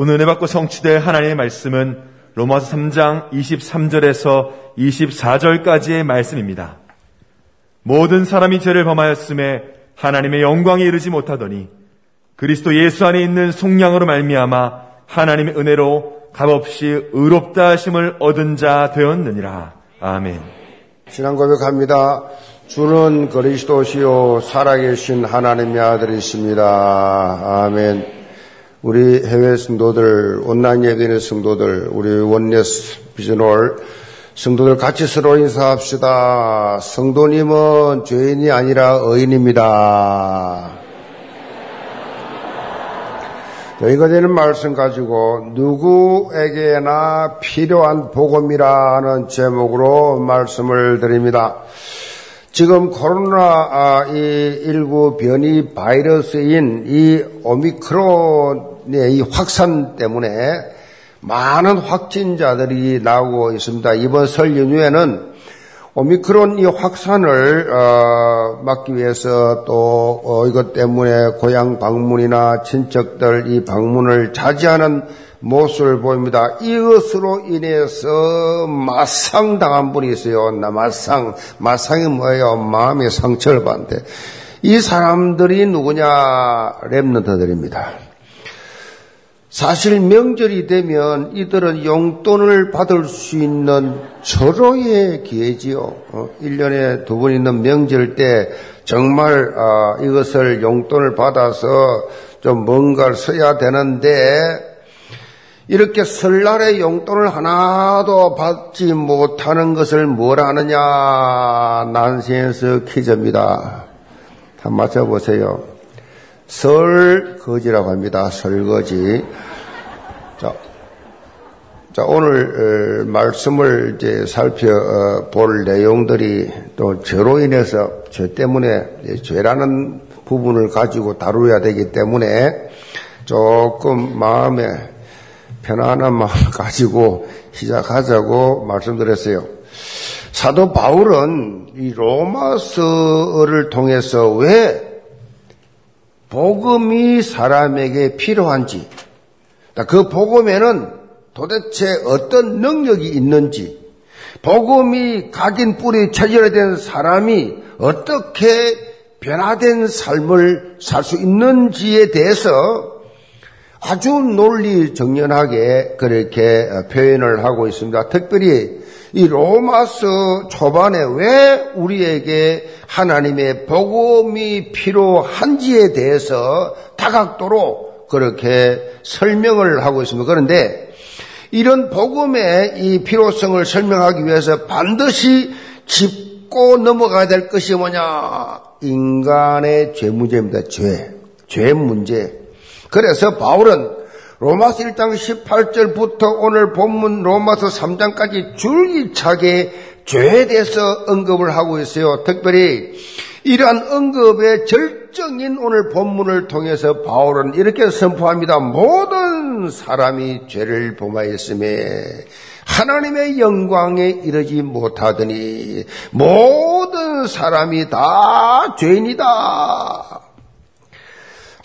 오늘 은혜 받고 성취될 하나님의 말씀은 로마서 3장 23절에서 24절까지의 말씀입니다. 모든 사람이 죄를 범하였음에 하나님의 영광에 이르지 못하더니 그리스도 예수 안에 있는 속량으로 말미암아 하나님의 은혜로 값없이 의롭다 하심을 얻은 자 되었느니라. 아멘. 신앙 고백합니다. 주는 그리스도시요 살아계신 하나님의 아들이십니다. 아멘. 우리 해외 성도들, 온라인 예배의 성도들, 우리 원네스 비전홀 성도들 같이 서로 인사합시다. 성도님은 죄인이 아니라 의인입니다. 저희가 되는 말씀 가지고 누구에게나 필요한 복음이라는 제목으로 말씀을 드립니다. 지금 코로나 19 변이 바이러스인 이 오미크론의 이 확산 때문에 많은 확진자들이 나오고 있습니다. 이번 설 연휴에는 오미크론 이 확산을 어, 막기 위해서 또 어, 이것 때문에 고향 방문이나 친척들 이 방문을 자제하는 모습을 보입니다. 이것으로 인해서 마상 당한 분이 있어요. 나 마상. 마상이 뭐예요? 마음의 상처를 받는데. 이 사람들이 누구냐? 랩런트들입니다. 사실 명절이 되면 이들은 용돈을 받을 수 있는 절호의 기회지요. 어, 1년에 두 번 있는 명절 때 정말 어, 이것을 용돈을 받아서 좀 뭔가를 써야 되는데 이렇게 설날에 용돈을 하나도 받지 못하는 것을 뭘 하느냐 난센스 퀴즈입니다. 한번 맞춰보세요. 설거지라고 합니다. 설거지. 자, 자 오늘 어, 말씀을 이제 살펴볼 내용들이 또 죄로 인해서 죄 때문에 죄라는 부분을 가지고 다루어야 되기 때문에 조금 마음에 편안한 마음 가지고 시작하자고 말씀드렸어요. 사도 바울은 이 로마서를 통해서 왜 복음이 사람에게 필요한지, 그 복음에는 도대체 어떤 능력이 있는지, 복음이 각인 뿌리 체질화된 사람이 어떻게 변화된 삶을 살 수 있는지에 대해서 아주 논리 정연하게 그렇게 표현을 하고 있습니다. 특별히 이 로마서 초반에 왜 우리에게 하나님의 복음이 필요한지에 대해서 다각도로 그렇게 설명을 하고 있습니다. 그런데 이런 복음의 이 필요성을 설명하기 위해서 반드시 짚고 넘어가야 될 것이 뭐냐? 인간의 죄 문제입니다. 죄. 죄 문제. 그래서 바울은 로마서 1장 18절부터 오늘 본문 로마서 3장까지 줄기차게 죄에 대해서 언급을 하고 있어요. 특별히 이러한 언급의 절정인 오늘 본문을 통해서 바울은 이렇게 선포합니다. 모든 사람이 죄를 범하였음에 하나님의 영광에 이르지 못하더니 모든 사람이 다 죄인이다.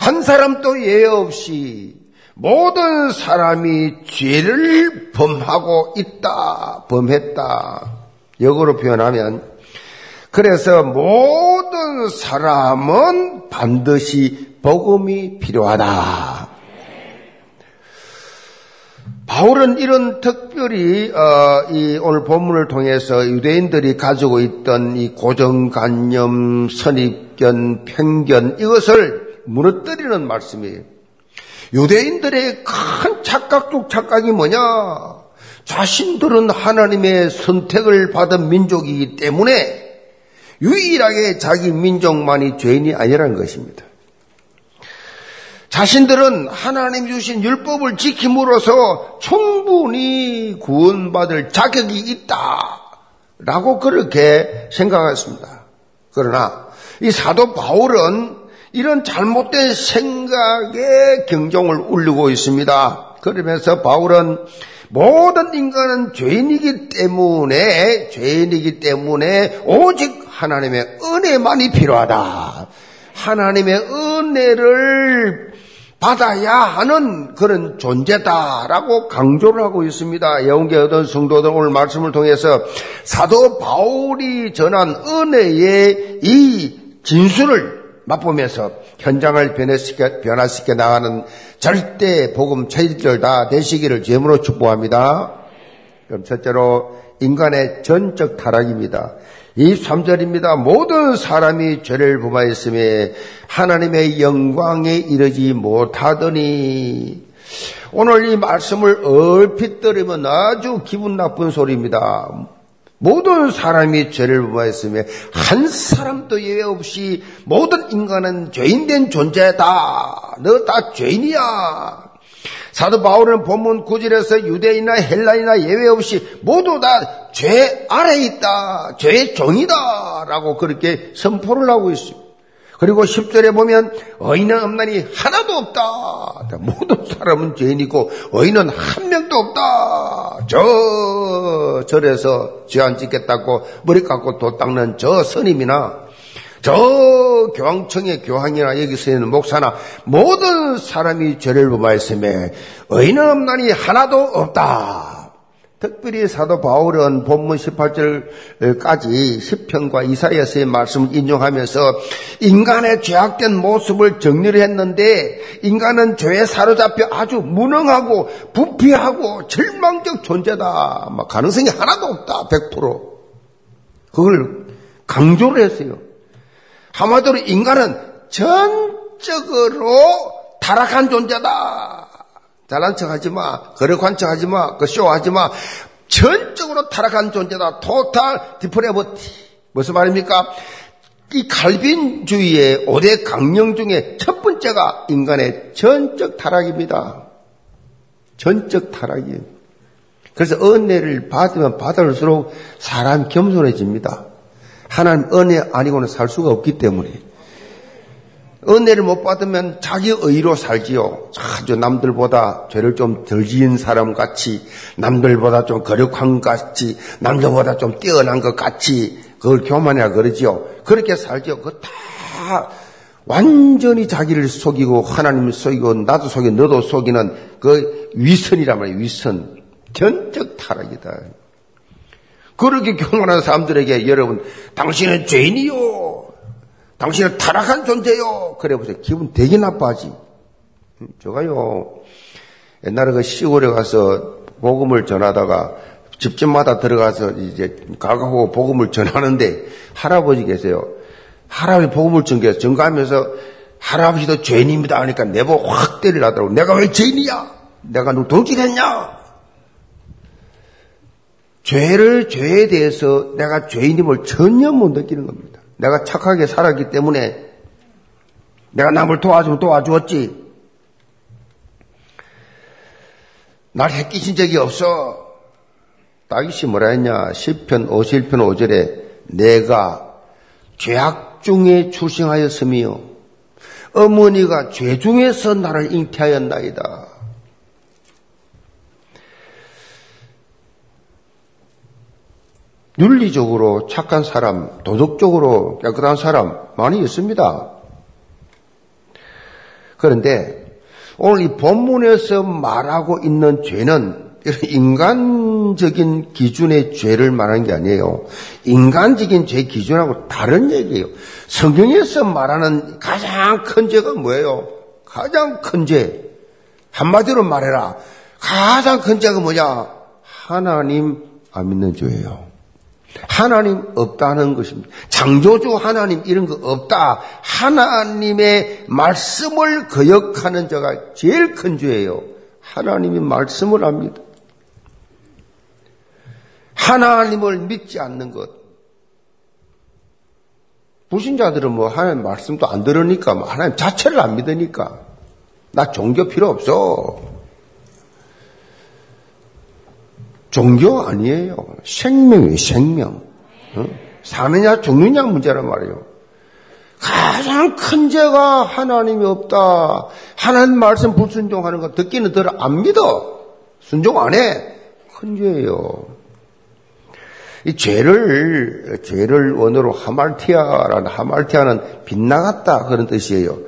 한 사람도 예외 없이 모든 사람이 죄를 범하고 있다, 범했다. 역으로 표현하면 그래서 모든 사람은 반드시 복음이 필요하다. 바울은 이런 특별히 어, 이 오늘 본문을 통해서 유대인들이 가지고 있던 이 고정관념, 선입견, 편견 이것을 무너뜨리는 말씀이에요. 유대인들의 큰 착각 중 착각이 뭐냐? 자신들은 하나님의 선택을 받은 민족이기 때문에 유일하게 자기 민족만이 죄인이 아니라는 것입니다. 자신들은 하나님 주신 율법을 지킴으로써 충분히 구원받을 자격이 있다. 라고 그렇게 생각했습니다. 그러나 이 사도 바울은 이런 잘못된 생각에 경종을 울리고 있습니다. 그러면서 바울은 모든 인간은 죄인이기 때문에 죄인이기 때문에 오직 하나님의 은혜만이 필요하다. 하나님의 은혜를 받아야 하는 그런 존재다라고 강조를 하고 있습니다. 영계 어떤 성도들 오늘 말씀을 통해서 사도 바울이 전한 은혜의 이 진수를 맛보면서 현장을 변화시켜, 변화시켜 나가는 절대 복음 체질들 다 되시기를 제으로 축복합니다. 그럼 첫째로 인간의 전적 타락입니다. 23절입니다. 모든 사람이 죄를 범하였음에 하나님의 영광에 이르지 못하더니 오늘 이 말씀을 얼핏 들으면 아주 기분 나쁜 소리입니다. 모든 사람이 죄를 범하였음에 한 사람도 예외 없이 모든 인간은 죄인된 존재다. 너 다 죄인이야. 사도 바울은 본문 9절에서 유대인이나 헬라이나 예외 없이 모두 다 죄 아래 있다. 죄의 종이다. 라고 그렇게 선포를 하고 있습니다. 그리고 10절에 보면 어인은 없나니 하나도 없다. 모든 사람은 죄인이고 어인은 한 명도 없다. 저 절에서 죄안 짓겠다고 머리 깎고 도 닦는 저 스님이나 저 교황청의 교황이나 여기서 있는 목사나 모든 사람이 죄를 범하였음에 의인은 없나니 하나도 없다. 특별히 사도 바울은 본문 18절까지 10편과 이사야서의 말씀을 인용하면서 인간의 죄악된 모습을 정리를 했는데 인간은 죄에 사로잡혀 아주 무능하고 부패하고 절망적 존재다. 가능성이 하나도 없다. 100%. 그걸 강조를 했어요. 한마디로 인간은 전적으로 타락한 존재다. 잘난 척 하지 마. 거룩한 척 하지 마. 그 쇼 하지 마. 전적으로 타락한 존재다. Total depravity. 무슨 말입니까? 이 칼빈주의의 5대 강령 중에 첫 번째가 인간의 전적 타락입니다. 전적 타락이에요. 그래서 은혜를 받으면 받을수록 사람 겸손해집니다. 하나님 은혜 아니고는 살 수가 없기 때문에 은혜를 못 받으면 자기 의로 살지요. 아주 남들보다 죄를 좀 덜 지은 사람 같이, 남들보다 좀 거룩한 것 같이, 남들보다 좀 뛰어난 것 같이, 그걸 교만이라 그러지요. 그렇게 살지요. 그거 다 완전히 자기를 속이고, 하나님을 속이고, 나도 속이고, 너도 속이는 그 위선이란 말이에요. 위선. 전적 타락이다. 그렇게 교만한 사람들에게 여러분, 당신은 죄인이요. 당신은 타락한 존재요. 그래 보세요. 기분 되게 나빠지. 저가요. 옛날에 그 시골에 가서 복음을 전하다가 집집마다 들어가서 이제 가가고 복음을 전하는데 할아버지 계세요. 할아버지 복음을 전개 전가하면서 할아버지도 죄인입니다 하니까 내보 확 때리라더라고. 내가 왜 죄인이야? 내가 너 돌질했냐? 죄를 죄에 대해서 내가 죄인임을 전혀 못 느끼는 겁니다. 내가 착하게 살았기 때문에 내가 남을 도와주면 도와주었지. 날 해끼신 적이 없어. 다윗이 뭐라 했냐? 10편 51편 5절에 내가 죄악 중에 출생하였으며 어머니가 죄 중에서 나를 잉태하였나이다. 윤리적으로 착한 사람, 도덕적으로 깨끗한 사람 많이 있습니다. 그런데 오늘 이 본문에서 말하고 있는 죄는 인간적인 기준의 죄를 말하는 게 아니에요. 인간적인 죄 기준하고 다른 얘기예요. 성경에서 말하는 가장 큰 죄가 뭐예요? 가장 큰 죄. 한마디로 말해라. 가장 큰 죄가 뭐냐? 하나님 안 믿는 죄예요. 하나님 없다는 것입니다. 창조주 하나님 이런 거 없다. 하나님의 말씀을 거역하는 자가 제일 큰 죄예요. 하나님이 말씀을 합니다. 하나님을 믿지 않는 것. 불신자들은 뭐 하나님 말씀도 안 들으니까 뭐 하나님 자체를 안 믿으니까 나 종교 필요 없어. 종교 아니에요. 생명이에요, 생명. 어? 사느냐, 죽느냐 문제란 말이에요. 가장 큰 죄가 하나님이 없다. 하나님 말씀 불순종하는 거 듣기는 들어 안 믿어. 순종 안 해. 큰 죄예요. 이 죄를, 죄를 원어로 하말티아라는, 하말티아는 빗나갔다. 그런 뜻이에요.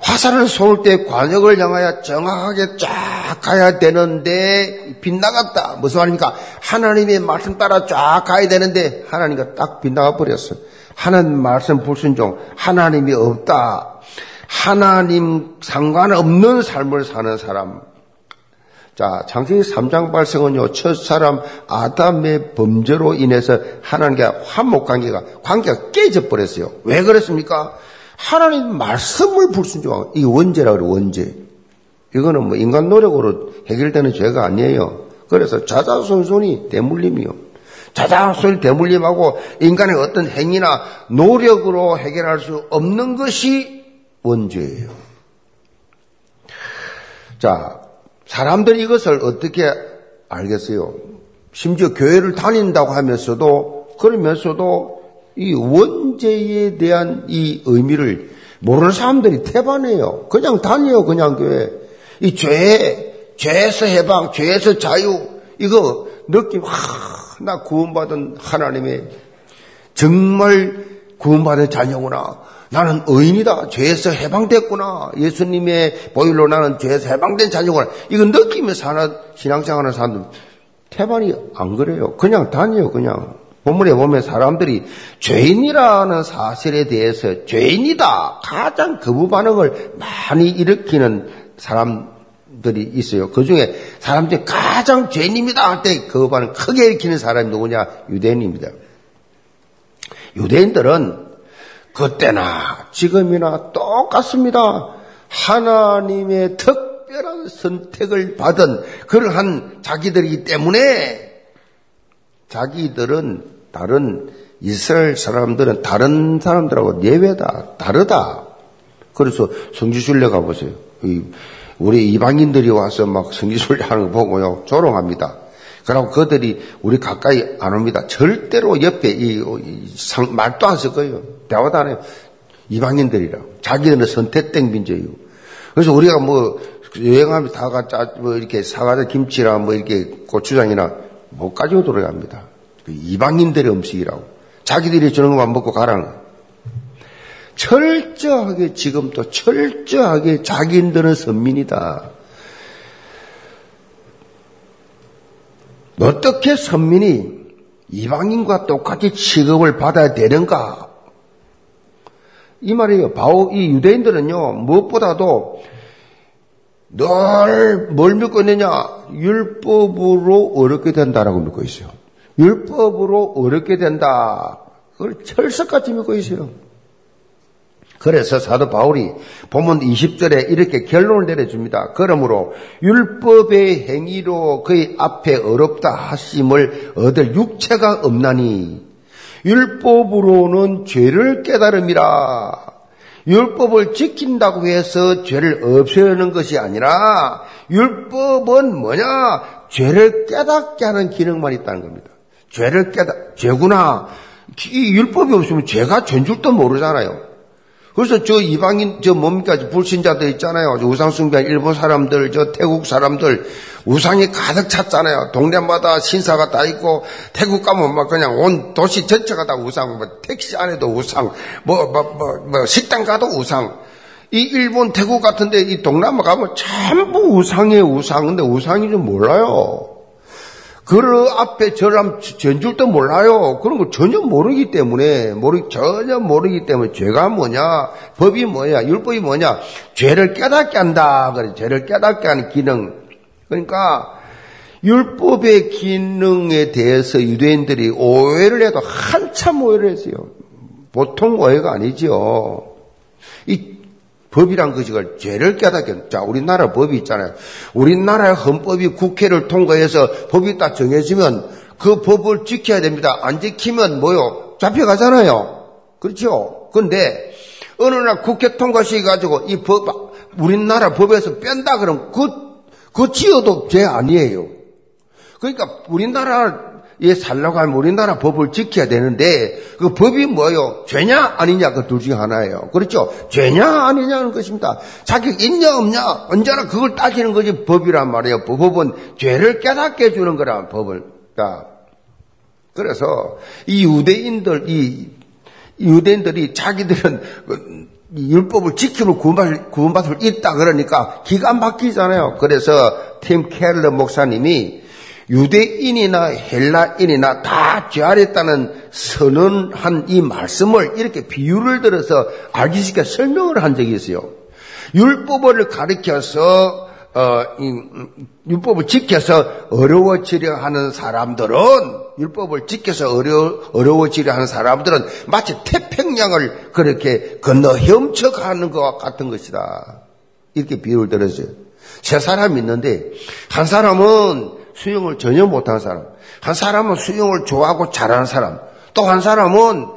화살을 쏠 때 관역을 향하여 정확하게 쫙 가야 되는데 빗나갔다. 무슨 말입니까? 하나님의 말씀 따라 쫙 가야 되는데 하나님과 딱 빗나가 버렸어. 하나님 말씀 불순종, 하나님이 없다. 하나님 상관없는 삶을 사는 사람. 자, 창세기 3장 발생은요, 첫 사람 아담의 범죄로 인해서 하나님과 화목 관계가, 관계가 깨져버렸어요. 왜 그랬습니까? 하나님 말씀을 불순종하고, 이 원죄라 그래, 원죄. 이거는 뭐 인간 노력으로 해결되는 죄가 아니에요. 그래서 자자손손이 대물림이요. 자자손손 대물림하고 인간의 어떤 행위나 노력으로 해결할 수 없는 것이 원죄예요. 자, 사람들이 이것을 어떻게 알겠어요? 심지어 교회를 다닌다고 하면서도, 그러면서도 이 원죄에 대한 이 의미를 모르는 사람들이 태반해요. 그냥 다녀요, 그냥 교회. 이 죄, 죄에서 해방, 죄에서 자유, 이거 느낌, 하, 나 구원받은 하나님의 정말 구원받은 자녀구나. 나는 의인이다. 죄에서 해방됐구나. 예수님의 보일로 나는 죄에서 해방된 자녀구나. 이거 느끼며 사는 신앙생활 하는 사람들 태반이 안 그래요. 그냥 다녀요. 그냥. 본문에 보면 사람들이 죄인이라는 사실에 대해서 죄인이다. 가장 거부 반응을 많이 일으키는 사람들이 있어요. 그 중에 사람 중에 가장 죄인입니다 할 때 거부 반응 크게 일으키는 사람이 누구냐? 유대인입니다. 유대인들은 그때나 지금이나 똑같습니다. 하나님의 특별한 선택을 받은 그러한 자기들이기 때문에 자기들은 다른 이스라엘 사람들은 다른 사람들하고 예외다, 다르다. 그래서 성지순례 가보세요. 우리 이방인들이 와서 막 성지순례 하는 거 보고요. 조롱합니다. 그러고 그들이 우리 가까이 안 옵니다. 절대로 옆에 이, 상, 말도 안쓸 거예요. 대화도 안 해요. 이방인들이라. 자기들은 선택된 민족이고. 그래서 우리가 뭐 여행하면 다가 짜, 뭐 이렇게 사과자 김치나 뭐 이렇게 고추장이나 못 가지고 돌아갑니다. 그 이방인들의 음식이라고. 자기들이 주는 것만 먹고 가라는 철저하게 지금도 철저하게 자기들은 선민이다. 어떻게 선민이 이방인과 똑같이 취급을 받아야 되는가? 이 말이에요. 바오, 이 유대인들은요, 무엇보다도 늘뭘 믿고 있느냐? 율법으로 어렵게 된다라고 믿고 있어요. 율법으로 어렵게 된다. 그걸 철석같이 믿고 있어요. 그래서 사도 바울이 본문 20절에 이렇게 결론을 내려줍니다. 그러므로 율법의 행위로 그의 앞에 어렵다 하심을 얻을 육체가 없나니 율법으로는 죄를 깨달음이라. 율법을 지킨다고 해서 죄를 없애는 것이 아니라 율법은 뭐냐? 죄를 깨닫게 하는 기능만 있다는 겁니다. 죄를 깨닫, 죄구나. 이 율법이 없으면 죄가 전 줄도 모르잖아요. 그래서 저 이방인, 저 뭡니까, 불신자들 있잖아요. 우상숭배 일본 사람들, 저 태국 사람들, 우상이 가득 찼잖아요. 동네마다 신사가 다 있고, 태국 가면 막 그냥 온 도시 전체가 다 우상, 뭐 택시 안에도 우상, 뭐, 뭐, 뭐, 뭐 식당 가도 우상. 이 일본, 태국 같은데 이 동남아 가면 전부 우상이에요, 우상. 근데 우상이 좀 몰라요. 그 앞에 저람 전 줄도 몰라요. 그런 거 전혀 모르기 때문에 모르 전혀 모르기 때문에 죄가 뭐냐, 법이 뭐냐, 율법이 뭐냐, 죄를 깨닫게 한다. 그래 죄를 깨닫게 하는 기능. 그러니까 율법의 기능에 대해서 유대인들이 오해를 해도 한참 오해를 했어요. 보통 오해가 아니죠. 이 법이란 것이걸 죄를 깨닫게. 자, 우리나라 법이 있잖아요. 우리나라의 헌법이 국회를 통과해서 법이 딱 정해지면 그 법을 지켜야 됩니다. 안 지키면 뭐요? 잡혀가잖아요. 그렇죠? 근데 어느 날 국회 통과시켜가지고 이 법, 우리나라 법에서 뺀다 그러면 그, 그 지어도 죄 아니에요. 그러니까 우리나라 예, 살라고 하면 우리나라 법을 지켜야 되는데 그 법이 뭐요? 죄냐 아니냐 그 둘 중에 하나예요. 그렇죠? 죄냐 아니냐는 것입니다. 자격 있냐 없냐 언제나 그걸 따지는 것이 법이란 말이에요. 법은 죄를 깨닫게 해주는 거란 법을. 자, 그래서 이 유대인들 이 유대인들이 자기들은 율법을 지키면 구원받을, 구원받을 수 있다 그러니까 기가 막히잖아요. 그래서 팀 켈러 목사님이 유대인이나 헬라인이나 다 죄하랬다는 선언한 이 말씀을 이렇게 비유를 들어서 알기 쉽게 설명을 한 적이 있어요. 율법을 가리켜서 어, 이, 율법을 지켜서 어려워지려 하는 사람들은 율법을 지켜서 어려, 어려워지려 하는 사람들은 마치 태평양을 그렇게 건너 헤엄쳐가는 것과 같은 것이다. 이렇게 비유를 들었어요. 세 사람이 있는데 한 사람은 수영을 전혀 못하는 사람, 한 사람은 수영을 좋아하고 잘하는 사람, 또 한 사람은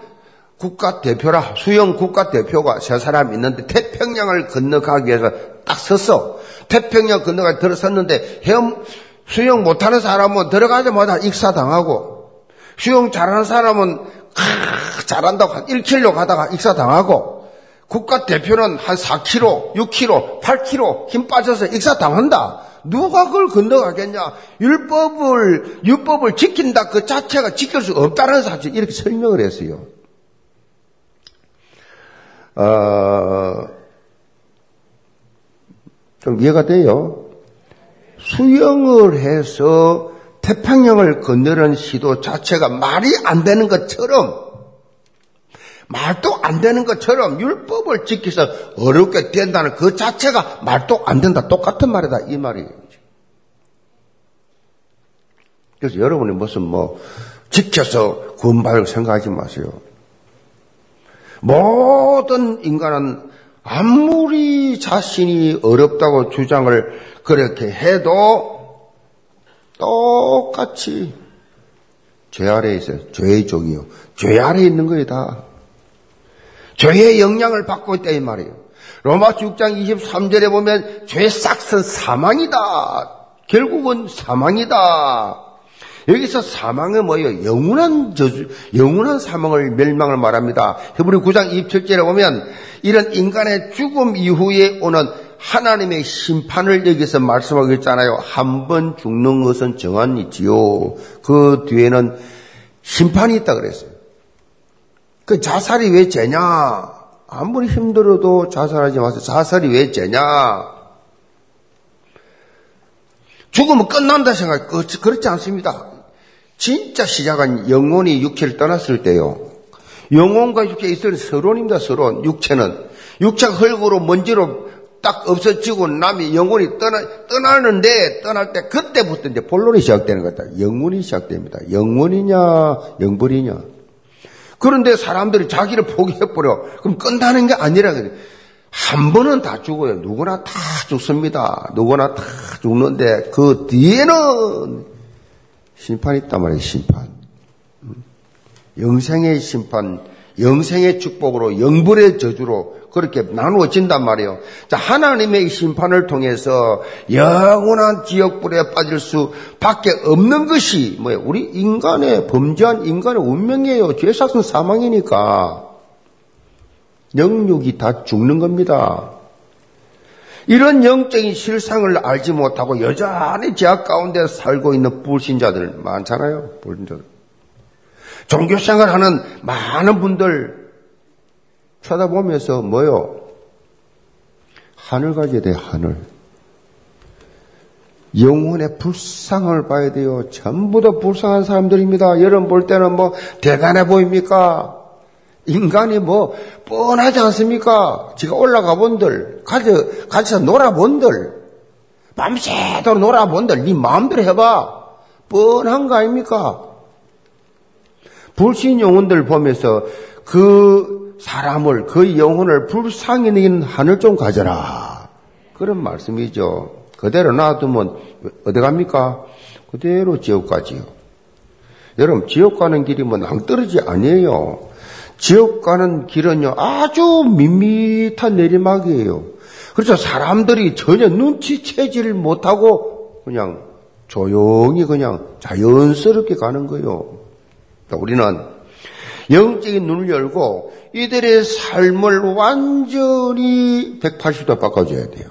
국가 대표라 수영 국가 대표가 세 사람 있는데 태평양을 건너가기 위해서 딱 섰어. 태평양 건너가 들어섰는데 헤엄 수영 못하는 사람은 들어가자마자 익사 당하고 수영 잘하는 사람은 크, 잘한다고 한 1km 가다가 익사 당하고 국가 대표는 한 4km, 6km, 8km 힘 빠져서 익사 당한다. 누가 그걸 건너가겠냐? 율법을 율법을 지킨다 그 자체가 지킬 수 없다는 사실 이렇게 설명을 했어요. 어, 좀 이해가 돼요? 수영을 해서 태평양을 건너는 시도 자체가 말이 안 되는 것처럼 말도 안 되는 것처럼 율법을 지켜서 어렵게 된다는 그 자체가 말도 안 된다. 똑같은 말이다. 이 말이에요. 그래서 여러분이 무슨 뭐 지켜서 구원받을 생각하지 마세요. 모든 인간은 아무리 자신이 어렵다고 주장을 그렇게 해도 똑같이 죄 아래에 있어요. 죄의 종이요. 죄 아래에 있는 거예요, 다. 죄의 영향을 받고 있다, 이 말이에요. 로마서 6장 23절에 보면 죄 싹은 사망이다. 결국은 사망이다. 여기서 사망은 뭐예요? 영원한 저주, 영원한 사망을 멸망을 말합니다. 히브리 9장 27절에 보면 이런 인간의 죽음 이후에 오는 하나님의 심판을 여기서 말씀하고 있잖아요. 한 번 죽는 것은 정한이지요. 그 뒤에는 심판이 있다 그랬어요. 그 자살이 왜 죄냐? 아무리 힘들어도 자살하지 마세요. 자살이 왜 죄냐? 죽으면 끝난다 생각, 그렇지 않습니다. 진짜 시작은 영혼이 육체를 떠났을 때요. 영혼과 육체 있을 서론입니다, 서론. 육체는. 육체가 흙으로 먼지로 딱 없어지고 남이 영혼이 떠나, 떠나는데, 떠날 때 그때부터 이제 본론이 시작되는 거다. 영혼이 시작됩니다. 영혼이냐, 영벌이냐. 그런데 사람들이 자기를 포기해버려. 그럼 끝나는 게 아니라. 한 번은 다 죽어요. 누구나 다 죽습니다. 누구나 다 죽는데 그 뒤에는 심판이 있단 말이에요, 심판. 영생의 심판, 영생의 축복으로 영불의 저주로 그렇게 나누어진단 말이에요. 자, 하나님의 심판을 통해서 영원한 지역불에 빠질 수 밖에 없는 것이 뭐예요? 우리 인간의 범죄한 인간의 운명이에요. 죄사은 사망이니까 영육이 다 죽는 겁니다. 이런 영적인 실상을 알지 못하고 여전히 제약 가운데 살고 있는 불신자들 많잖아요. 불신자들. 종교생활 하는 많은 분들 쳐다보면서 뭐요? 하늘 가져야 돼, 하늘. 영혼의 불쌍을 봐야 돼요. 전부 다 불쌍한 사람들입니다. 여러분 볼 때는 뭐 대단해 보입니까? 인간이 뭐 뻔하지 않습니까? 지가 올라가 본들, 가져, 가서 놀아 본들, 밤새도록 놀아 본들, 네 마음대로 해봐. 뻔한 거 아닙니까? 불신 영혼들 보면서 그 사람을, 그 영혼을 불쌍히 여기는 하늘 좀 가져라. 그런 말씀이죠. 그대로 놔두면 어디 갑니까? 그대로 지옥 가지요. 여러분, 지옥 가는 길이 뭐 낭떠러지 아니에요. 지옥 가는 길은요, 아주 밋밋한 내리막이에요. 그래서 사람들이 전혀 눈치채지를 못하고 그냥 조용히 그냥 자연스럽게 가는 거예요. 우리는 영적인 눈을 열고 이들의 삶을 완전히 180도 바꿔줘야 돼요.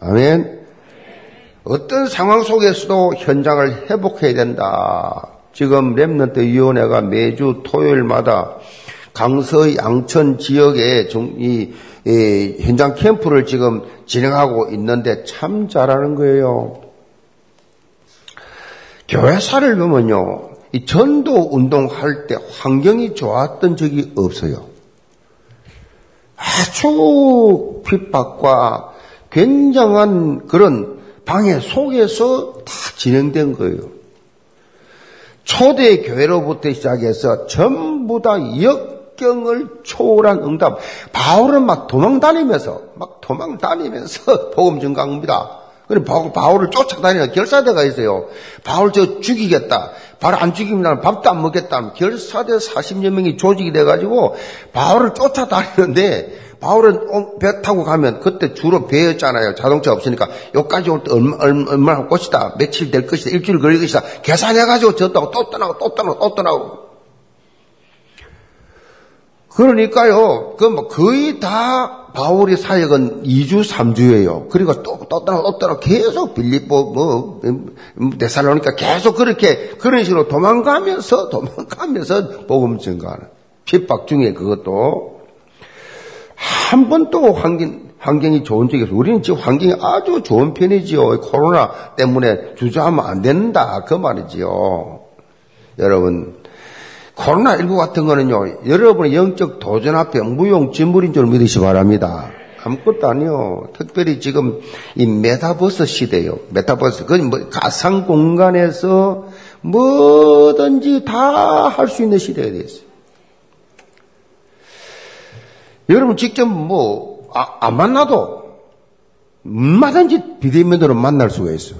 아멘. 어떤 상황 속에서도 현장을 회복해야 된다. 지금 랩런트 위원회가 매주 토요일마다 강서 양천 지역에 이, 이 현장 캠프를 지금 진행하고 있는데 참 잘하는 거예요. 교회사를 보면요. 이 전도 운동할 때 환경이 좋았던 적이 없어요. 아주 핍박과 굉장한 그런 방해 속에서 다 진행된 거예요. 초대 교회로부터 시작해서 전부 다 역경을 초월한 응답. 바울은 막 도망 다니면서, 막 도망 다니면서 복음 증가합니다. 그래 바울을 쫓아다니는 결사대가 있어요. 바울 저 죽이겠다. 바로 안 죽이면 밥도 안 먹겠다. 결사대 40여 명이 조직이 돼가지고 바울을 쫓아다니는데 바울은 어, 배 타고 가면 그때 주로 배였잖아요. 자동차 없으니까 여기까지 올 때 얼마, 얼마, 얼마나 것이다. 며칠 될 것이다. 일주일 걸릴 것이다. 계산해가지고 졌다고 또 떠나고 또 떠나고 또 떠나고. 그러니까요. 그 뭐 거의 다 바울의 사역은 2주, 3주예요. 그리고 또, 또 떠나고 또 떠나고 계속 빌립보, 뭐, 데살로니까 계속 그렇게 그런 식으로 도망가면서 도망가면서 복음 증가하는 핍박 중에 그것도 한 번도 환경, 환경이 좋은 적이 없어요. 우리는 지금 환경이 아주 좋은 편이지요. 코로나 때문에 주저하면 안 된다. 그 말이지요. 여러분, 코로나19 같은 거는요, 여러분의 영적 도전 앞에 무용지물인 줄 믿으시 기 바랍니다. 아무것도 아니요. 특별히 지금 이 메타버스 시대요. 메타버스. 그건 뭐 가상 공간에서 뭐든지 다 할 수 있는 시대가 됐어요. 여러분 직접 뭐, 아, 안 만나도 얼마든지 비대면으로 만날 수가 있어.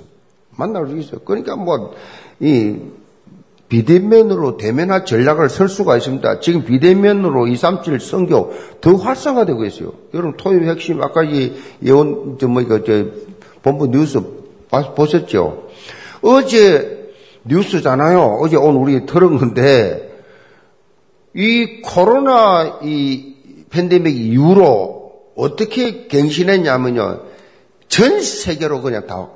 만날 수 있어. 그러니까 뭐, 이, 비대면으로 대면할 전략을 쓸 수가 있습니다. 지금 비대면으로 2, 3, 7 성교 더 활성화되고 있어요. 여러분 토요일 핵심 아까 이 예원 저뭐 이거 저 본부 뉴스 보셨죠? 어제 뉴스잖아요. 어제 오늘 우리 들은 건데 이 코로나 이 팬데믹 이후로 어떻게 갱신했냐면요. 전 세계로 그냥 다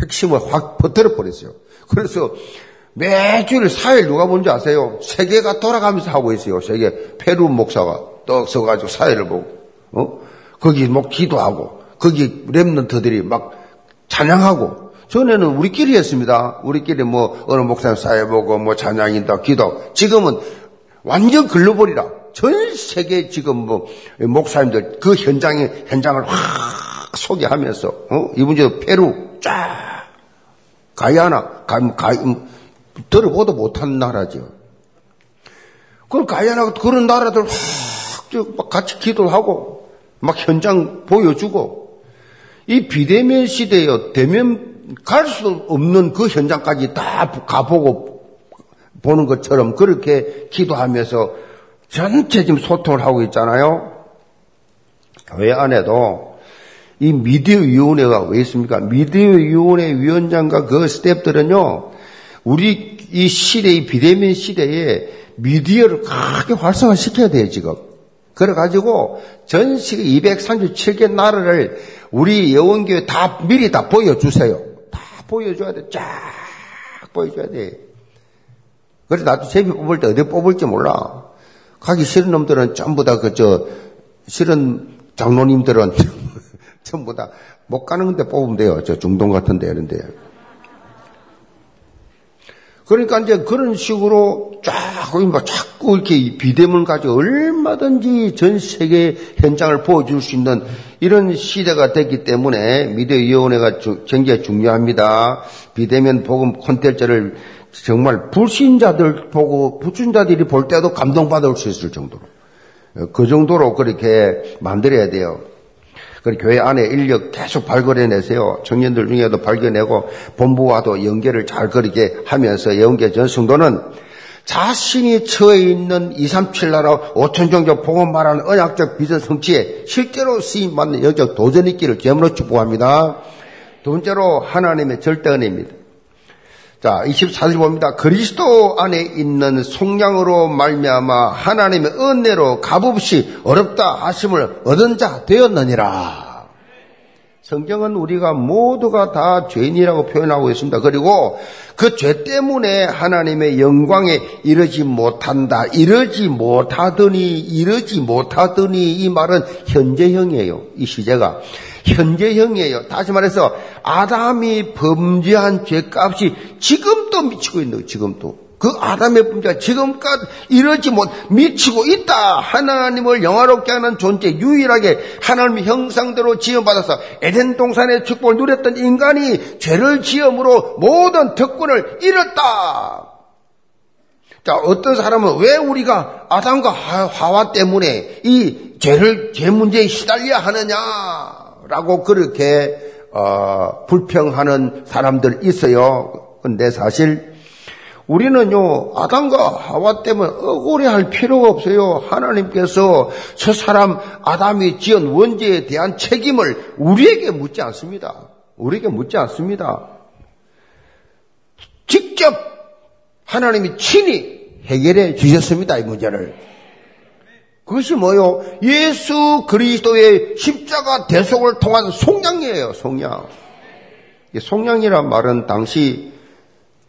핵심을 확 퍼뜨려 버렸어요. 그래서 매주일 4일 누가 뭔지 아세요? 세계가 돌아가면서 하고 있어요. 세계 페루 목사가 떡 서가지고 사회를 보고, 어? 거기 뭐 기도하고, 거기 랩런트들이 막 찬양하고, 전에는 우리끼리 했습니다. 우리끼리 뭐, 어느 목사님 사회 보고, 뭐 찬양인다, 기도. 지금은 완전 글로벌이라. 전 세계 지금 뭐 목사님들 그 현장에 현장을 확 소개하면서 어? 이분저 페루 쫙 가야나 가, 가 들어보도 못한 나라죠. 그 가야나 그런 나라들 확 같이 기도를 하고 막 현장 보여주고 이 비대면 시대에 대면 갈 수 없는 그 현장까지 다 가보고 보는 것처럼 그렇게 기도하면서 전체 지금 소통을 하고 있잖아요. 교회 안에도 이 미디어 위원회가 왜 있습니까? 미디어 위원회 위원장과 그 스탭들은요, 우리 이 시대, 이 비대면 시대에 미디어를 크게 활성화 시켜야 돼요, 지금. 그래가지고 전 세계 237개 나라를 우리 여원교회 다 미리 다 보여주세요. 다 보여줘야 돼. 쫙 보여줘야 돼. 그래서 나도 제비 뽑을 때 어디 뽑을지 몰라. 가기 싫은 놈들은 전부 다 그, 저, 싫은 장로님들은 전부 다 못 가는 데 뽑으면 돼요. 저 중동 같은 데, 이런 데. 그러니까 이제 그런 식으로 쫙, 뭐 자꾸 이렇게 비대면 가지고 얼마든지 전 세계 현장을 보여줄 수 있는 이런 시대가 됐기 때문에 미디어위원회가 굉장히 중요합니다. 비대면 복음 콘텐츠를 정말 불신자들 보고 불신자들이 볼 때도 감동받을 수 있을 정도로 그 정도로 그렇게 만들어야 돼요. 그 교회 안에 인력 계속 발굴해내세요. 청년들 중에도 발견내고 본부와도 연계를 잘 그렇게 하면서 영계 전승도는 자신이 처해 있는 237 나라 5천 종교 복음 말하는 언약적 비전 성취에 실제로 쓰임받는 영적 도전 있기를 제물로 축복합니다. 두 번째로 하나님의 절대 은혜입니다. 자, 24절 봅니다. 그리스도 안에 있는 속량으로 말미암아 하나님의 은혜로 값없이 어렵다 하심을 얻은 자 되었느니라. 성경은 우리가 모두가 다 죄인이라고 표현하고 있습니다. 그리고 그 죄 때문에 하나님의 영광에 이르지 못한다. 이르지 못하더니, 이르지 못하더니 이 말은 현재형이에요. 이 시제가. 현재형이에요. 다시 말해서 아담이 범죄한 죄값이 지금도 미치고 있는 거예요. 지금도. 그 아담의 범죄가 지금까지 이러지 못 미치고 있다. 하나님을 영화롭게 하는 존재, 유일하게 하나님의 형상대로 지음받아서 에덴 동산의 축복을 누렸던 인간이 죄를 지음으로 모든 특권을 잃었다. 자, 어떤 사람은 왜 우리가 아담과 하와 때문에 이 죄를, 죄 문제에 시달려야 하느냐 라고 그렇게, 어, 불평하는 사람들 있어요. 근데 사실 우리는요, 아담과 하와 때문에 억울해 할 필요가 없어요. 하나님께서 저 사람 아담이 지은 원죄에 대한 책임을 우리에게 묻지 않습니다. 우리에게 묻지 않습니다. 직접 하나님이 친히 해결해 주셨습니다. 이 문제를. 그것이 뭐요? 예수 그리스도의 십자가 대속을 통한 속량이에요. 속량. 속량이란 말은 당시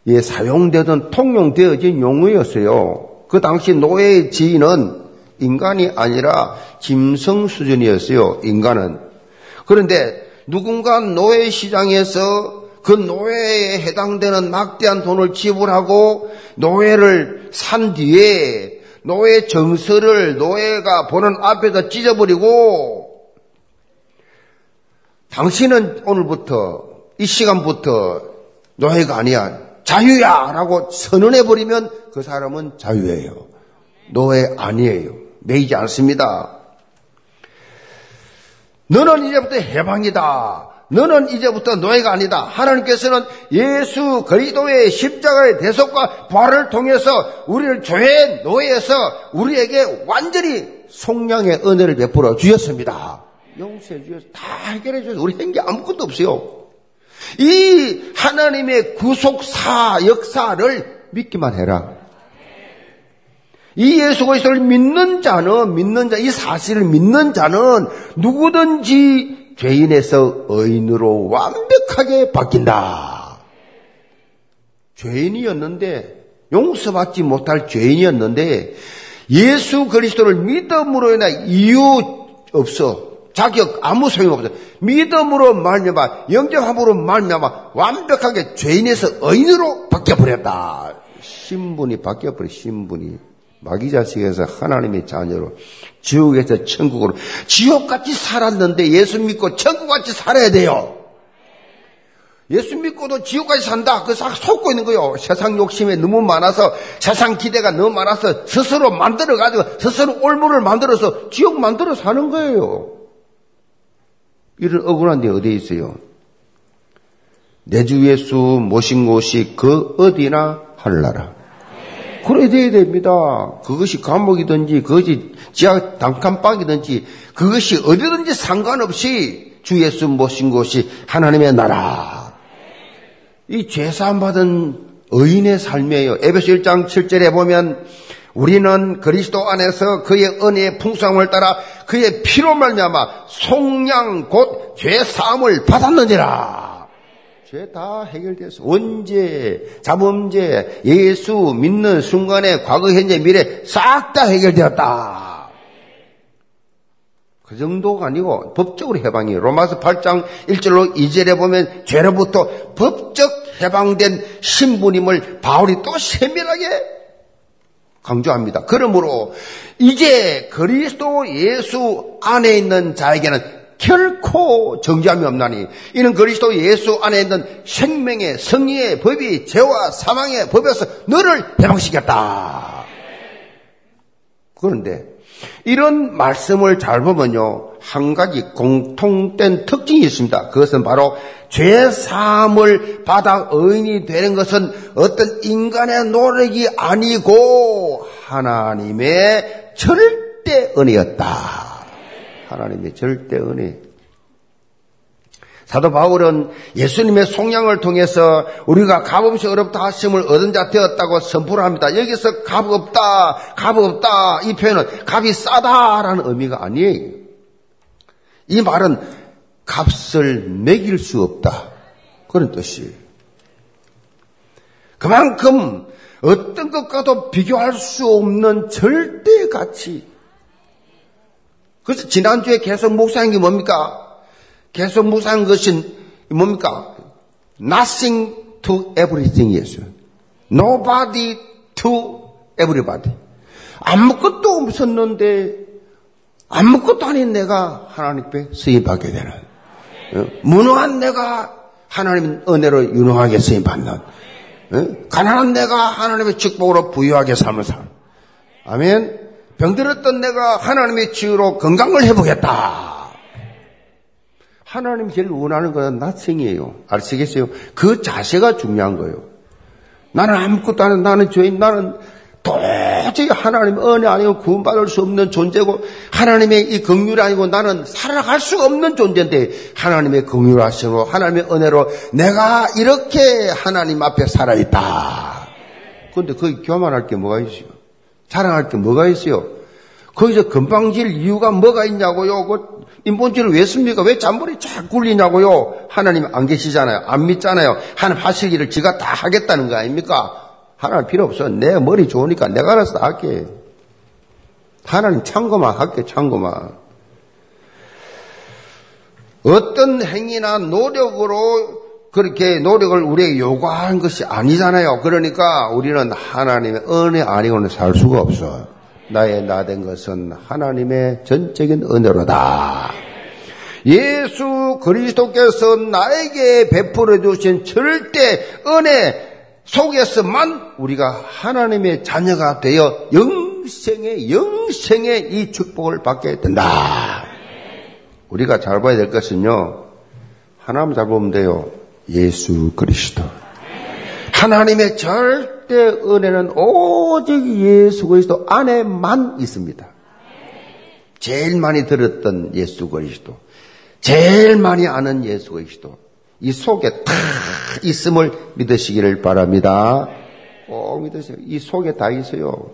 예, 사용되던 통용되어진 용어였어요. 그 당시 노예의 지인은 인간이 아니라 짐승 수준이었어요. 인간은. 그런데 누군가 노예 시장에서 그 노예에 해당되는 막대한 돈을 지불하고 노예를 산 뒤에 노예 정서를 노예가 보는 앞에서 찢어버리고 당신은 오늘부터 이 시간부터 노예가 아니야. 자유야! 라고 선언해 버리면 그 사람은 자유예요. 노예 아니에요. 매이지 않습니다. 너는 이제부터 해방이다. 너는 이제부터 노예가 아니다. 하나님께서는 예수 그리스도의 십자가의 대속과 부활을 통해서 우리를 죄의 노예에서 우리에게 완전히 속량의 은혜를 베풀어 주셨습니다. 용서해 주셔서 다 해결해 주셔서 우리 한 게 아무것도 없어요. 이 하나님의 구속사 역사를 믿기만 해라. 이 예수 그리스도를 믿는 자는 믿는 자 이 사실을 믿는 자는 누구든지 죄인에서 의인으로 완벽하게 바뀐다. 죄인이었는데 용서받지 못할 죄인이었는데 예수 그리스도를 믿음으로 인해 이유 없어 자격 아무 소용 없어. 믿음으로 말미암아 영접함으로 말미암아 완벽하게 죄인에서 의인으로 바뀌어 버렸다. 신분이 바뀌어 버려 신분이. 마귀 자식에서 하나님의 자녀로 지옥에서 천국으로 지옥같이 살았는데 예수 믿고 천국같이 살아야 돼요. 예수 믿고도 지옥까지 산다. 그 속고 있는 거요. 세상 욕심에 너무 많아서 세상 기대가 너무 많아서 스스로 만들어 가지고 스스로 올무를 만들어서 지옥 만들어 사는 거예요. 이런 억울한 데 어디에 있어요? 내 주 예수 모신 곳이 그 어디나 하늘나라. 그래 돼야 됩니다. 그것이 감옥이든지 그것이 지하 단칸방이든지 그것이 어디든지 상관없이 주 예수 모신 곳이 하나님의 나라. 이 죄사함 받은 의인의 삶이에요. 에베소 1장 7절에 보면 우리는 그리스도 안에서 그의 은혜의 풍성함을 따라 그의 피로 말미암아 속량 곧 죄 사함을 받았느니라. 죄 다 해결됐어. 원죄, 자범죄, 예수 믿는 순간에 과거, 현재, 미래 싹 다 해결되었다. 그 정도가 아니고 법적으로 해방이 로마서 8장 1절로 2절에 보면 죄로부터 법적 해방된 신부님을 바울이 또 세밀하게 강조합니다. 그러므로 이제 그리스도 예수 안에 있는 자에게는 결코 정죄함이 없나니 이는 그리스도 예수 안에 있는 생명의 성리의 법이 죄와 사망의 법에서 너를 해방시켰다. 그런데 이런 말씀을 잘 보면요 한 가지 공통된 특징이 있습니다. 그것은 바로 죄 사함을 받아 의인이 되는 것은 어떤 인간의 노력이 아니고 하나님의 절대 은혜였다. 하나님의 절대 은혜. 사도 바울은 예수님의 속량을 통해서 우리가 값없이 어렵다 하심을 얻은 자 되었다고 선포를 합니다. 여기서 값 없다, 값 없다 이 표현은 값이 싸다라는 의미가 아니에요. 이 말은 값을 매길 수 없다. 그런 뜻이에요. 그만큼 어떤 것과도 비교할 수 없는 절대 가치. 그래서 지난주에 계속 묵상한 게 뭡니까? 계속 묵상한 것은 뭡니까? Nothing to everything이었어요. Nobody to everybody. 아무것도 없었는데 아무것도 아닌 내가 하나님 앞에 쓰임받게 되는 어? 무능한 내가 하나님 은혜로 유능하게 쓰임받는 어? 가난한 내가 하나님의 축복으로 부유하게 삶을 살 아멘 병들었던 내가 하나님의 치유로 건강을 회복했다 하나님 제일 원하는 것은 나생이에요 아시겠어요? 그 자세가 중요한 거예요 나는 아무것도 안 해. 나는 죄인 나는 도저히 하나님 은혜 아니고 구원받을 수 없는 존재고 하나님의 이 긍휼이 아니고 나는 살아갈 수 없는 존재인데 하나님의 긍휼하심으로 하나님의 은혜로 내가 이렇게 하나님 앞에 살아있다. 그런데 거기 교만할 게 뭐가 있어요? 자랑할 게 뭐가 있어요? 거기서 금방질 이유가 뭐가 있냐고요? 그 인본주의를 왜 씁니까? 왜 잔머리 쫙 굴리냐고요? 하나님 안 계시잖아요. 안 믿잖아요. 하나님 일을 지가 다 하겠다는 거 아닙니까? 하나님 필요 없어. 내 머리 좋으니까 내가 알아서 할게. 하나님 참고만 할게, 참고만. 어떤 행위나 노력으로 그렇게 노력을 우리에게 요구하는 것이 아니잖아요. 그러니까 우리는 하나님의 은혜 아니고는 살 수가 없어. 나의 나 된 것은 하나님의 전적인 은혜로다. 예수 그리스도께서 나에게 베풀어 주신 절대 은혜 속에서만 우리가 하나님의 자녀가 되어 영생의 영생의 이 축복을 받게 된다. 우리가 잘 봐야 될 것은요. 하나님 잘 보면 돼요. 예수 그리스도. 하나님의 절대 은혜는 오직 예수 그리스도 안에만 있습니다. 제일 많이 들었던 예수 그리스도. 제일 많이 아는 예수 그리스도. 이 속에 다 있음을 믿으시기를 바랍니다. 꼭 믿으세요. 이 속에 다 있어요.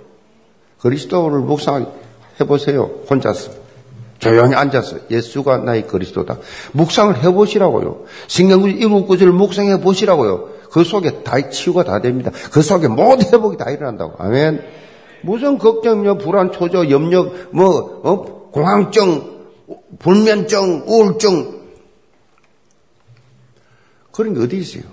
그리스도를 묵상해 보세요. 혼자서. 조용히 앉아서 예수가 나의 그리스도다. 묵상을 해보시라고요. 신경구지 일곱 구절을 묵상해 보시라고요. 그 속에 다 치유가 다 됩니다. 그 속에 모든 회복이 다 일어난다고. 아멘. 무슨 걱정요, 불안, 초조, 염려, 뭐, 어? 공황증, 불면증, 우울증, 그런 게 어디 있어요?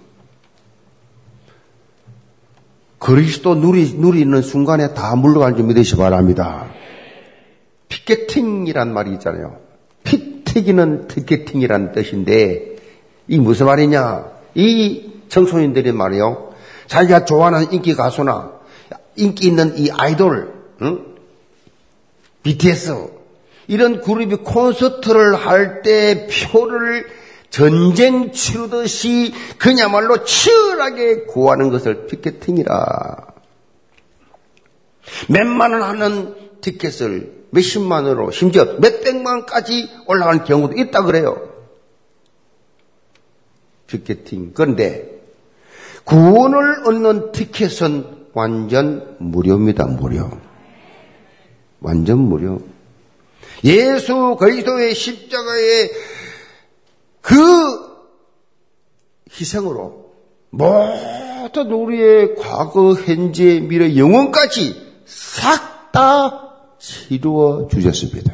그리스도 누리, 누리는 순간에 다 물러가는 줄 믿으시 기 바랍니다. 피켓팅이란 말이 있잖아요. 피 튀기는 티켓팅이란 뜻인데, 이 무슨 말이냐? 이 청소년들이 말이요. 자기가 좋아하는 인기 가수나, 인기 있는 이 아이돌, 응? BTS, 이런 그룹이 콘서트를 할 때 표를 전쟁 치르듯이 그야말로 치열하게 구하는 것을 피켓팅이라. 몇만 원 하는 티켓을 몇십만 원으로 심지어 몇백만까지 올라가는 경우도 있다 그래요. 피켓팅. 그런데 구원을 얻는 티켓은 완전 무료입니다. 무료. 완전 무료. 예수 그리스도의 십자가의 그 희생으로 모든 우리의 과거, 현재, 미래, 영원까지 싹 다 치루어 주셨습니다.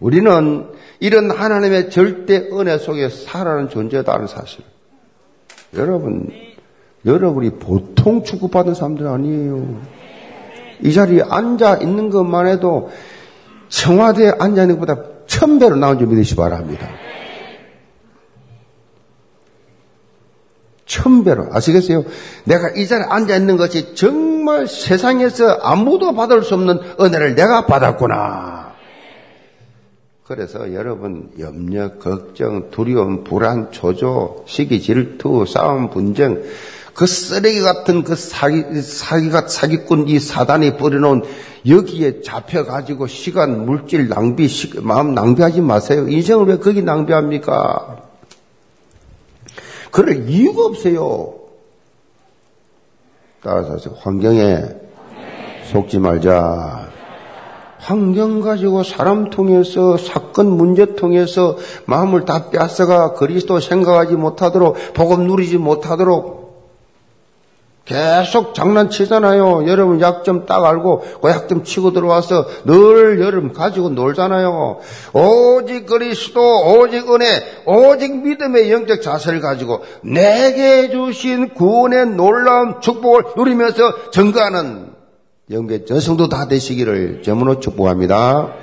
우리는 이런 하나님의 절대 은혜 속에 살아가는 존재다는 사실. 여러분, 여러분이 보통 축복받은 사람들 아니에요. 이 자리에 앉아 있는 것만 해도 청와대에 앉아 있는 것보다 천 배로 나온 줄 믿으시 기 바랍니다. 천배로 아시겠어요? 내가 이 자리에 앉아 있는 것이 정 말 세상에서 아무도 받을 수 없는 은혜를 내가 받았구나. 그래서 여러분 염려, 걱정, 두려움, 불안, 초조, 시기, 질투, 싸움, 분쟁 그 쓰레기 같은 그 사기, 사기가 사기꾼 이 사단이 뿌려놓은 여기에 잡혀가지고 시간, 물질 낭비, 시, 마음 낭비하지 마세요. 인생을 왜 거기 낭비합니까? 그럴 이유가 없어요. 따라서 환경에 속지 말자. 환경 가지고 사람 통해서 사건 문제 통해서 마음을 다 뺏어가 그리스도 생각하지 못하도록 복음 누리지 못하도록 계속 장난치잖아요. 여러분 약 좀 딱 알고 그약좀 치고 들어와서 늘 여름 가지고 놀잖아요. 오직 그리스도, 오직 은혜, 오직 믿음의 영적 자세를 가지고 내게 주신 구원의 놀라운 축복을 누리면서 증거하는 영계 전성도 다 되시기를 제문으로 축복합니다.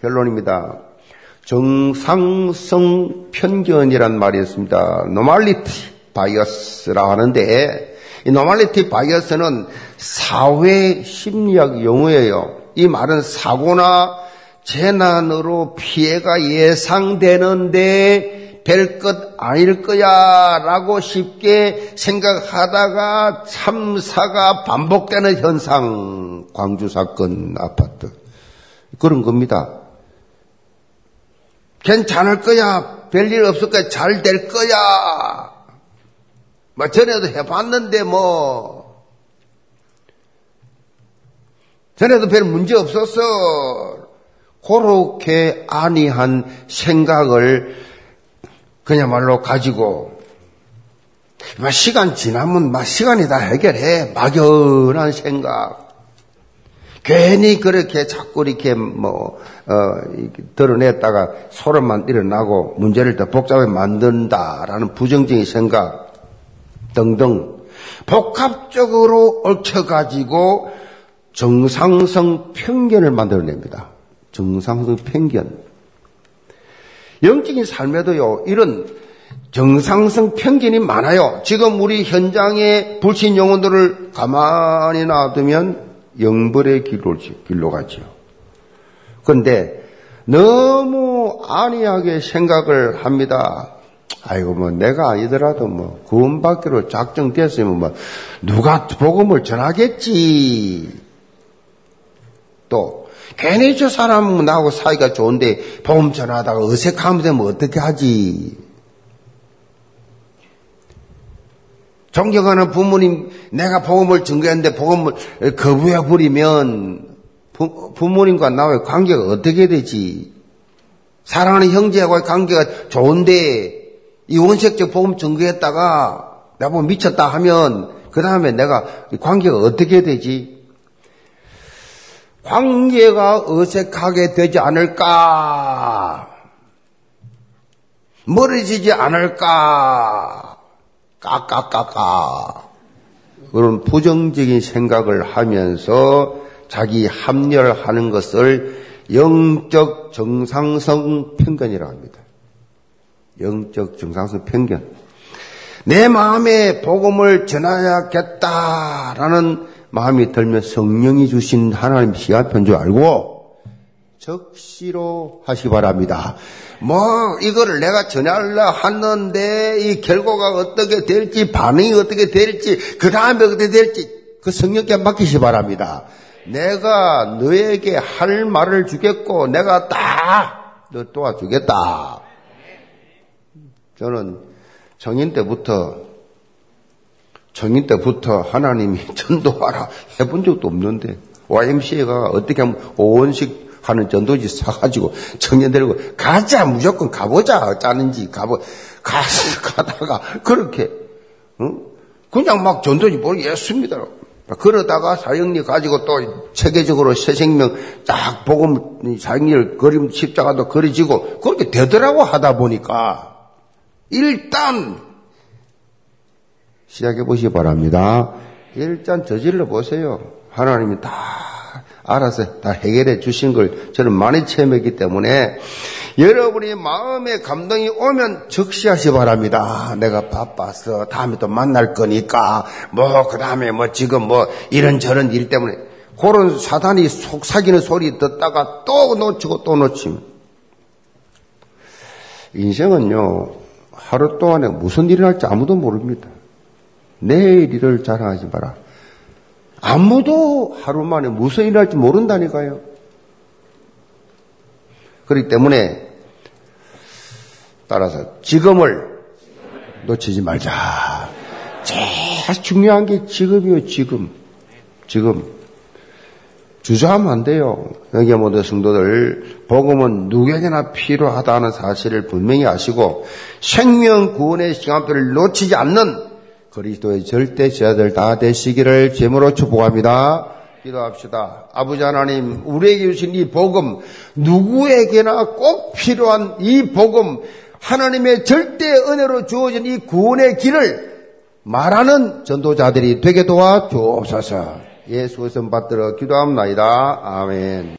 결론입니다. 정상성 편견이란 말이 있습니다. normality bias라 하는데 이 normality bias는 사회 심리학 용어예요. 이 말은 사고나 재난으로 피해가 예상되는데 될 것 아닐 거야 라고 쉽게 생각하다가 참사가 반복되는 현상. 광주 사건 아파트. 그런 겁니다. 괜찮을 거야. 별일 없을 거야. 잘 될 거야. 뭐 전에도 해봤는데 뭐 전에도 별 문제 없었어. 그렇게 아니한 생각을 그냥말로 가지고 막 시간 지나면 막 시간이 다 해결해. 막연한 생각. 괜히 그렇게 자꾸 이렇게 뭐, 어, 드러냈다가 소름만 일어나고 문제를 더 복잡하게 만든다라는 부정적인 생각 등등 복합적으로 얽혀가지고 정상성 편견을 만들어냅니다. 정상성 편견. 영적인 삶에도요, 이런 정상성 편견이 많아요. 지금 우리 현장의 불신 영혼들을 가만히 놔두면 영벌의 길로, 길로 가죠. 그런데 너무 안이하게 생각을 합니다. 아이고, 뭐, 내가 아니더라도 뭐, 구원받기로 작정됐으면 뭐, 누가 복음을 전하겠지. 또, 괜히 저 사람 나하고 사이가 좋은데, 복음 전하다가 어색하면 되면 어떻게 하지? 존경하는 부모님, 내가 복음을 증거했는데 복음을 거부해 버리면 부, 부모님과 나와의 관계가 어떻게 되지? 사랑하는 형제와의 관계가 좋은데 이 원색적 복음 증거했다가 내가 보면 미쳤다 하면 그 다음에 내가 관계가 어떻게 되지? 관계가 어색하게 되지 않을까? 멀어지지 않을까? 까까까까 그런 부정적인 생각을 하면서 자기 합렬하는 것을 영적 정상성 편견이라고 합니다. 영적 정상성 편견. 내 마음에 복음을 전하야겠다라는 마음이 들면 성령이 주신 하나님 시간편 줄 알고 적시로 하시기 바랍니다. 뭐 이거를 내가 전하려 하는데 이 결과가 어떻게 될지 반응이 어떻게 될지 그 다음에 어떻게 될지 그 성령께 맡기시 바랍니다. 내가 너에게 할 말을 주겠고 내가 다 너 도와주겠다. 저는 정인 때부터 정인 때부터 하나님이 전도하라 해본 적도 없는데 YMCA가 어떻게 하면 오원식 하는 전도지 사가지고 청년 데리고 가자 무조건 가보자 짜는지 가보 가서 가다가 그렇게 응? 그냥 막 전도지 모르겠습니다. 그러다가 사형리 가지고 또 체계적으로 새 생명 딱 복음 사형리를 그림 십자가도 그려지고 그렇게 되더라고 하다 보니까 일단 시작해 보시기 바랍니다. 일단 저질러 보세요. 하나님이 다 알아서 다 해결해 주신 걸 저는 많이 체험했기 때문에 여러분이 마음에 감동이 오면 적시하시 바랍니다. 내가 바빠서 다음에 또 만날 거니까 뭐 그 다음에 뭐 지금 뭐 이런저런 일 때문에 그런 사단이 속삭이는 소리 듣다가 또 놓치고 또 놓치면 인생은요 하루 동안에 무슨 일이 날지 아무도 모릅니다. 내일 일을 자랑하지 마라. 아무도 하루 만에 무슨 일을 할지 모른다니까요. 그렇기 때문에 따라서 지금을 놓치지 말자. 제일 중요한 게 지금이요, 지금. 지금. 주저하면 안 돼요. 여기 모든 성도들 복음은 누구에게나 필요하다는 사실을 분명히 아시고 생명 구원의 시간표를 놓치지 않는 그리스도의 절대 제자들 다 되시기를 제물로 축복합니다. 기도합시다. 아버지 하나님, 우리에게 주신 이 복음, 누구에게나 꼭 필요한 이 복음, 하나님의 절대 은혜로 주어진 이 구원의 길을 말하는 전도자들이 되게 도와 주옵소서. 예수의 선 받들어 기도합니다. 아멘.